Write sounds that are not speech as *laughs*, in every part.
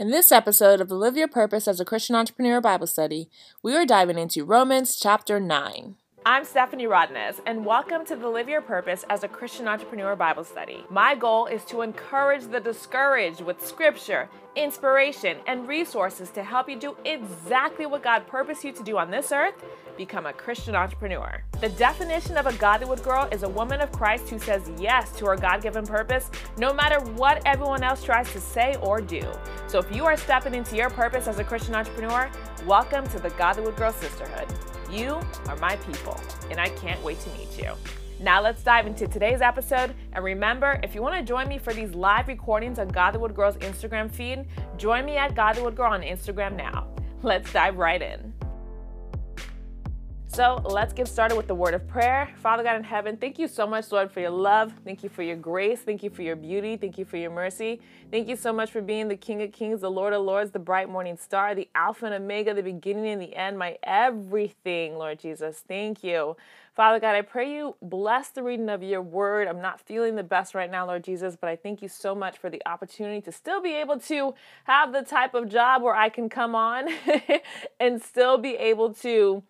In this episode of the Live Your Purpose as a Christian Entrepreneur Bible Study, we are diving into Romans chapter 9. I'm Stephanie Rodnez, and welcome to the Live Your Purpose as a Christian Entrepreneur Bible Study. My goal is to encourage the discouraged with scripture, inspiration, and resources to help you do exactly what God purposed you to do on this earth become a Christian entrepreneur. The definition of a Godlywood girl is a woman of Christ who says yes to her God given purpose, no matter what everyone else tries to say or do. So if you are stepping into your purpose as a Christian entrepreneur, welcome to the Godlywood Girl Sisterhood. You are my people, and I can't wait to meet you. Now let's dive into today's episode. And remember, if you want to join me for these live recordings on Godlywood Girl's Instagram feed, join me at Godlywood Girl on Instagram now. Let's dive right in. So let's get started with the word of prayer. Father God in heaven, thank you so much, Lord, for your love. Thank you for your grace. Thank you for your beauty. Thank you for your mercy. Thank you so much for being the King of Kings, the Lord of Lords, the bright morning star, the Alpha and Omega, the beginning and the end, my everything, Lord Jesus. Thank you. Father God, I pray you bless the reading of your word. I'm not feeling the best right now, Lord Jesus, but I thank you so much for the opportunity to still be able to have the type of job where I can come on *laughs* and still be able to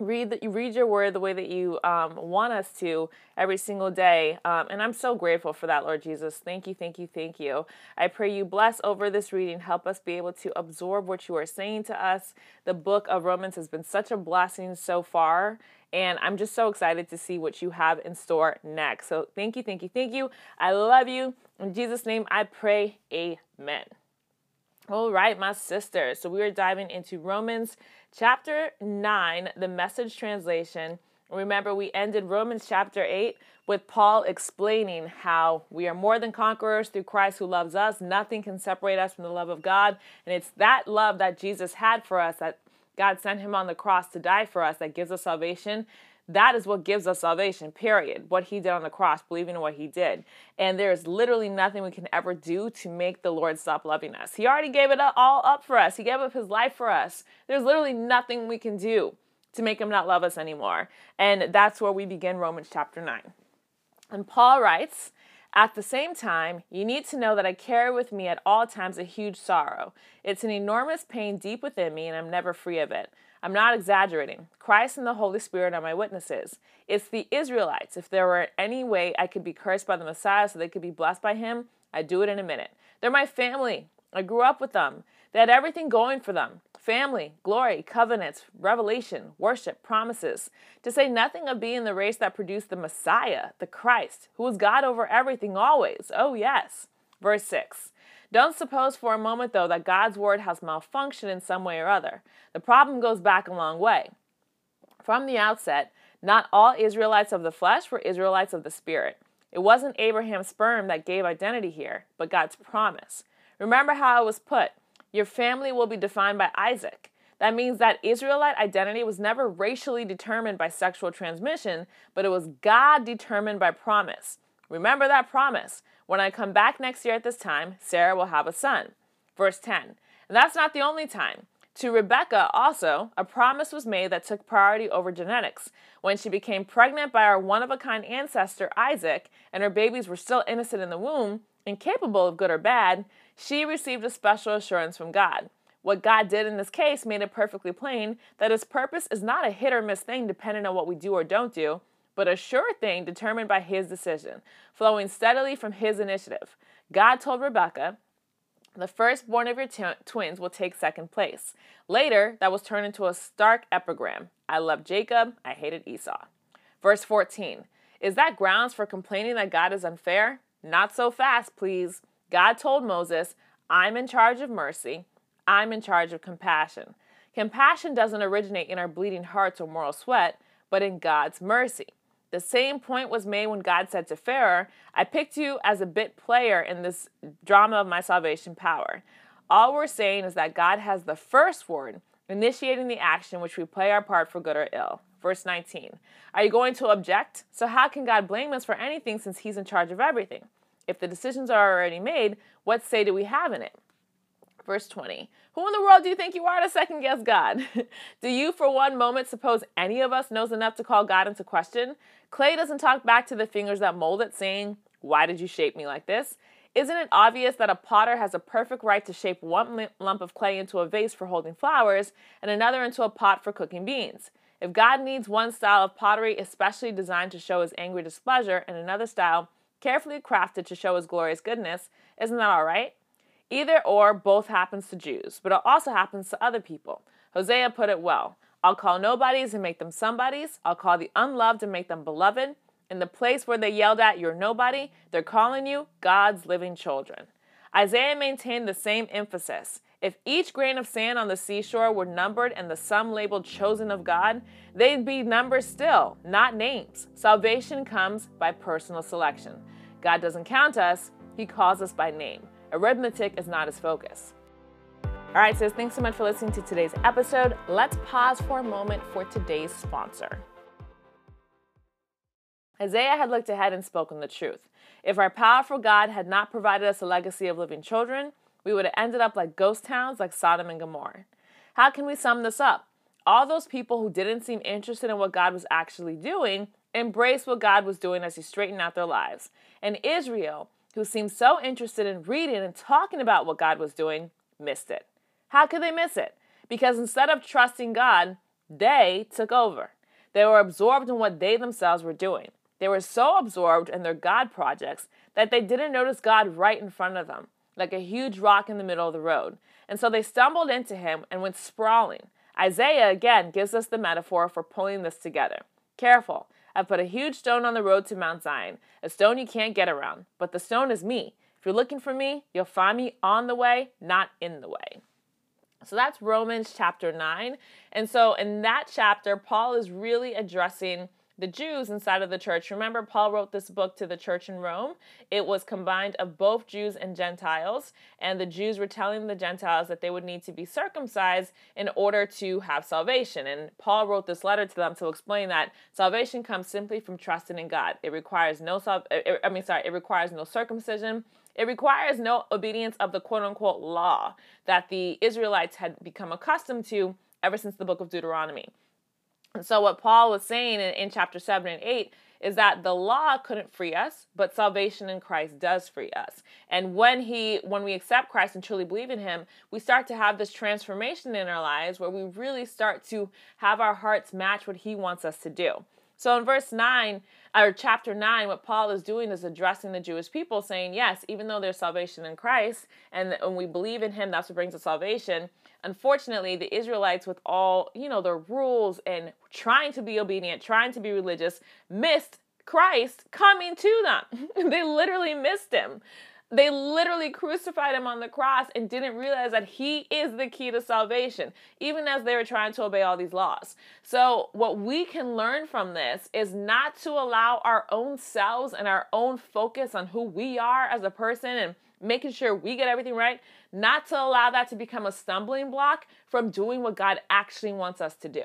read that you read your word the way that you um, want us to every single day um, and i'm so grateful for that lord jesus. Thank you thank you thank you. I pray you bless over this reading. Help us be able to absorb what you are saying to us. The book of romans has been such a blessing so far and i'm just so excited to see what you have in store next. So thank you thank you thank you. I love you. In jesus name i pray amen all right, my sisters. So we are diving into Romans chapter 9, the message translation. Remember, we ended Romans chapter 8 with Paul explaining how we are more than conquerors through Christ who loves us. Nothing can separate us from the love of God. And it's that love that Jesus had for us, that God sent him on the cross to die for us, that gives us salvation. That is what gives us salvation, period. What he did on the cross, believing in what he did. And there is literally nothing we can ever do to make the Lord stop loving us. He already gave it all up for us, He gave up His life for us. There's literally nothing we can do to make Him not love us anymore. And that's where we begin Romans chapter 9. And Paul writes, at the same time, you need to know that I carry with me at all times a huge sorrow. It's an enormous pain deep within me, and I'm never free of it. I'm not exaggerating. Christ and the Holy Spirit are my witnesses. It's the Israelites. If there were any way I could be cursed by the Messiah so they could be blessed by him, I'd do it in a minute. They're my family. I grew up with them. They had everything going for them family, glory, covenants, revelation, worship, promises, to say nothing of being the race that produced the Messiah, the Christ, who was God over everything always. Oh, yes. Verse 6 don't suppose for a moment, though, that God's word has malfunctioned in some way or other. The problem goes back a long way. From the outset, not all Israelites of the flesh were Israelites of the spirit. It wasn't Abraham's sperm that gave identity here, but God's promise. Remember how it was put Your family will be defined by Isaac. That means that Israelite identity was never racially determined by sexual transmission, but it was God determined by promise. Remember that promise. When I come back next year at this time, Sarah will have a son. Verse 10. And that's not the only time. To Rebecca, also, a promise was made that took priority over genetics. When she became pregnant by our one of a kind ancestor, Isaac, and her babies were still innocent in the womb, incapable of good or bad, she received a special assurance from God. What God did in this case made it perfectly plain that His purpose is not a hit or miss thing depending on what we do or don't do but a sure thing determined by his decision, flowing steadily from his initiative. God told Rebekah, the firstborn of your t- twins will take second place. Later, that was turned into a stark epigram I loved Jacob, I hated Esau. Verse 14 Is that grounds for complaining that God is unfair? Not so fast, please. God told Moses, I'm in charge of mercy, I'm in charge of compassion. Compassion doesn't originate in our bleeding hearts or moral sweat, but in God's mercy. The same point was made when God said to Pharaoh, I picked you as a bit player in this drama of my salvation power. All we're saying is that God has the first word, initiating the action which we play our part for good or ill. Verse 19. Are you going to object? So, how can God blame us for anything since He's in charge of everything? If the decisions are already made, what say do we have in it? Verse 20 Who in the world do you think you are to second guess God? *laughs* do you for one moment suppose any of us knows enough to call God into question? Clay doesn't talk back to the fingers that mold it, saying, Why did you shape me like this? Isn't it obvious that a potter has a perfect right to shape one lump of clay into a vase for holding flowers and another into a pot for cooking beans? If God needs one style of pottery especially designed to show his angry displeasure and another style carefully crafted to show his glorious goodness, isn't that all right? Either or, both happens to Jews, but it also happens to other people. Hosea put it well I'll call nobodies and make them somebodies. I'll call the unloved and make them beloved. In the place where they yelled at, You're nobody, they're calling you God's living children. Isaiah maintained the same emphasis. If each grain of sand on the seashore were numbered and the sum labeled chosen of God, they'd be numbers still, not names. Salvation comes by personal selection. God doesn't count us, He calls us by name. Arithmetic is not His focus. All right, sis, thanks so much for listening to today's episode. Let's pause for a moment for today's sponsor. Isaiah had looked ahead and spoken the truth. If our powerful God had not provided us a legacy of living children, we would have ended up like ghost towns like Sodom and Gomorrah. How can we sum this up? All those people who didn't seem interested in what God was actually doing embraced what God was doing as He straightened out their lives. And Israel, who seemed so interested in reading and talking about what God was doing, missed it. How could they miss it? Because instead of trusting God, they took over. They were absorbed in what they themselves were doing. They were so absorbed in their God projects that they didn't notice God right in front of them, like a huge rock in the middle of the road. And so they stumbled into him and went sprawling. Isaiah again gives us the metaphor for pulling this together. Careful, I've put a huge stone on the road to Mount Zion, a stone you can't get around, but the stone is me. If you're looking for me, you'll find me on the way, not in the way. So that's Romans chapter 9. And so in that chapter, Paul is really addressing the Jews inside of the church. Remember, Paul wrote this book to the church in Rome. It was combined of both Jews and Gentiles, and the Jews were telling the Gentiles that they would need to be circumcised in order to have salvation. And Paul wrote this letter to them to explain that salvation comes simply from trusting in God. It requires no eh, eh, I mean sorry, it requires no circumcision. It requires no obedience of the quote unquote law that the Israelites had become accustomed to ever since the book of Deuteronomy. And so, what Paul was saying in, in chapter 7 and 8 is that the law couldn't free us but salvation in christ does free us. And when he when we accept christ and truly believe in him we start to have this transformation in our lives where we really start to have our hearts match what he wants us to do so in verse 9, or chapter 9, what Paul is doing is addressing the Jewish people, saying, Yes, even though there's salvation in Christ, and when we believe in him, that's what brings us salvation. Unfortunately, the Israelites, with all, you know, their rules and trying to be obedient, trying to be religious, missed Christ coming to them. *laughs* they literally missed him. They literally crucified him on the cross and didn't realize that he is the key to salvation, even as they were trying to obey all these laws. So, what we can learn from this is not to allow our own selves and our own focus on who we are as a person and making sure we get everything right, not to allow that to become a stumbling block from doing what God actually wants us to do.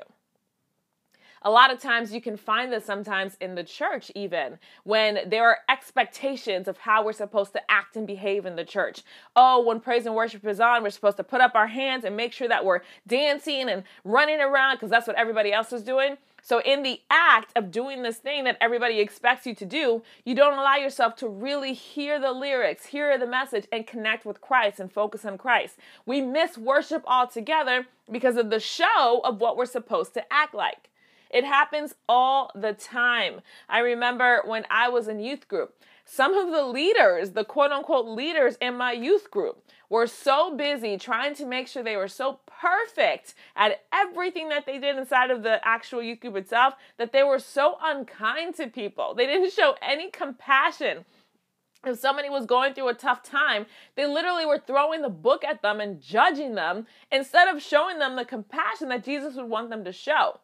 A lot of times you can find this sometimes in the church, even when there are expectations of how we're supposed to act and behave in the church. Oh, when praise and worship is on, we're supposed to put up our hands and make sure that we're dancing and running around because that's what everybody else is doing. So, in the act of doing this thing that everybody expects you to do, you don't allow yourself to really hear the lyrics, hear the message, and connect with Christ and focus on Christ. We miss worship altogether because of the show of what we're supposed to act like. It happens all the time. I remember when I was in youth group, some of the leaders, the quote unquote leaders in my youth group, were so busy trying to make sure they were so perfect at everything that they did inside of the actual youth group itself that they were so unkind to people. They didn't show any compassion. If somebody was going through a tough time, they literally were throwing the book at them and judging them instead of showing them the compassion that Jesus would want them to show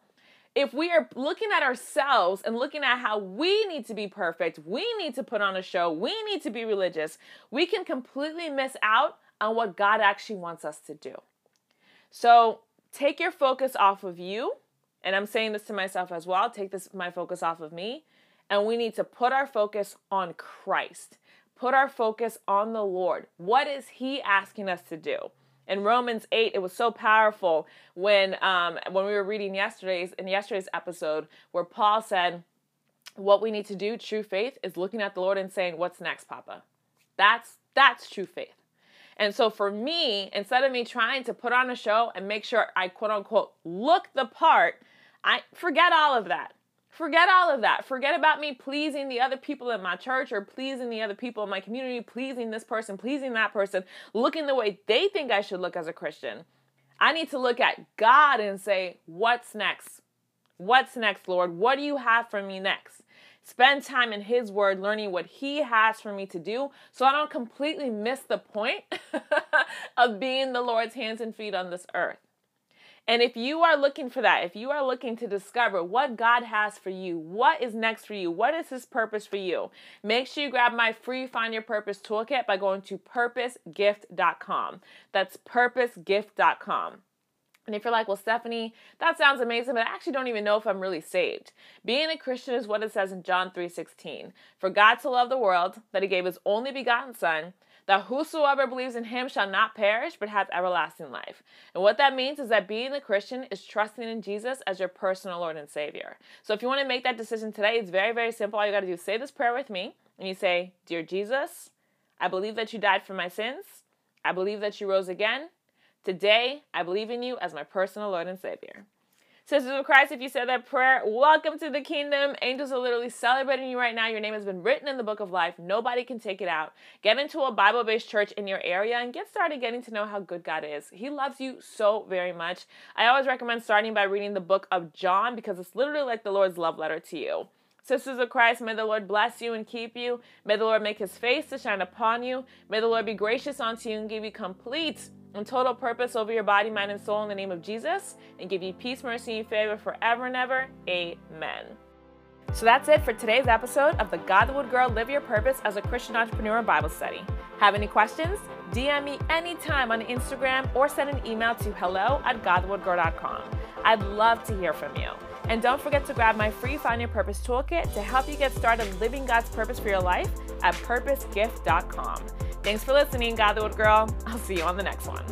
if we are looking at ourselves and looking at how we need to be perfect, we need to put on a show, we need to be religious, we can completely miss out on what God actually wants us to do. So take your focus off of you. And I'm saying this to myself as well. Take this my focus off of me. And we need to put our focus on Christ. Put our focus on the Lord. What is He asking us to do? In Romans 8, it was so powerful when um, when we were reading yesterday's in yesterday's episode where Paul said, what we need to do, true faith, is looking at the Lord and saying, What's next, Papa? That's That's true faith. And so for me, instead of me trying to put on a show and make sure I quote unquote look the part, I forget all of that. Forget all of that. Forget about me pleasing the other people in my church or pleasing the other people in my community, pleasing this person, pleasing that person, looking the way they think I should look as a Christian. I need to look at God and say, What's next? What's next, Lord? What do you have for me next? Spend time in His Word, learning what He has for me to do so I don't completely miss the point *laughs* of being the Lord's hands and feet on this earth. And if you are looking for that, if you are looking to discover what God has for you, what is next for you, what is His purpose for you, make sure you grab my free Find Your Purpose toolkit by going to purposegift.com. That's purposegift.com. And if you're like, well, Stephanie, that sounds amazing, but I actually don't even know if I'm really saved. Being a Christian is what it says in John 3:16. For God to love the world, that he gave his only begotten son, that whosoever believes in him shall not perish, but have everlasting life. And what that means is that being a Christian is trusting in Jesus as your personal Lord and Savior. So if you want to make that decision today, it's very, very simple. All you got to do is say this prayer with me, and you say, Dear Jesus, I believe that you died for my sins. I believe that you rose again. Today, I believe in you as my personal Lord and Savior. Sisters of Christ, if you said that prayer, welcome to the kingdom. Angels are literally celebrating you right now. Your name has been written in the book of life. Nobody can take it out. Get into a Bible based church in your area and get started getting to know how good God is. He loves you so very much. I always recommend starting by reading the book of John because it's literally like the Lord's love letter to you. Sisters of Christ, may the Lord bless you and keep you. May the Lord make his face to shine upon you. May the Lord be gracious unto you and give you complete and total purpose over your body, mind, and soul in the name of Jesus, and give you peace, mercy, and favor forever and ever. Amen. So that's it for today's episode of the Godlywood Girl Live Your Purpose as a Christian Entrepreneur Bible Study. Have any questions? DM me anytime on Instagram or send an email to hello at godwoodgirl.com. I'd love to hear from you. And don't forget to grab my free Find Your Purpose toolkit to help you get started living God's purpose for your life at purposegift.com. Thanks for listening, Godlywood Girl. I'll see you on the next one.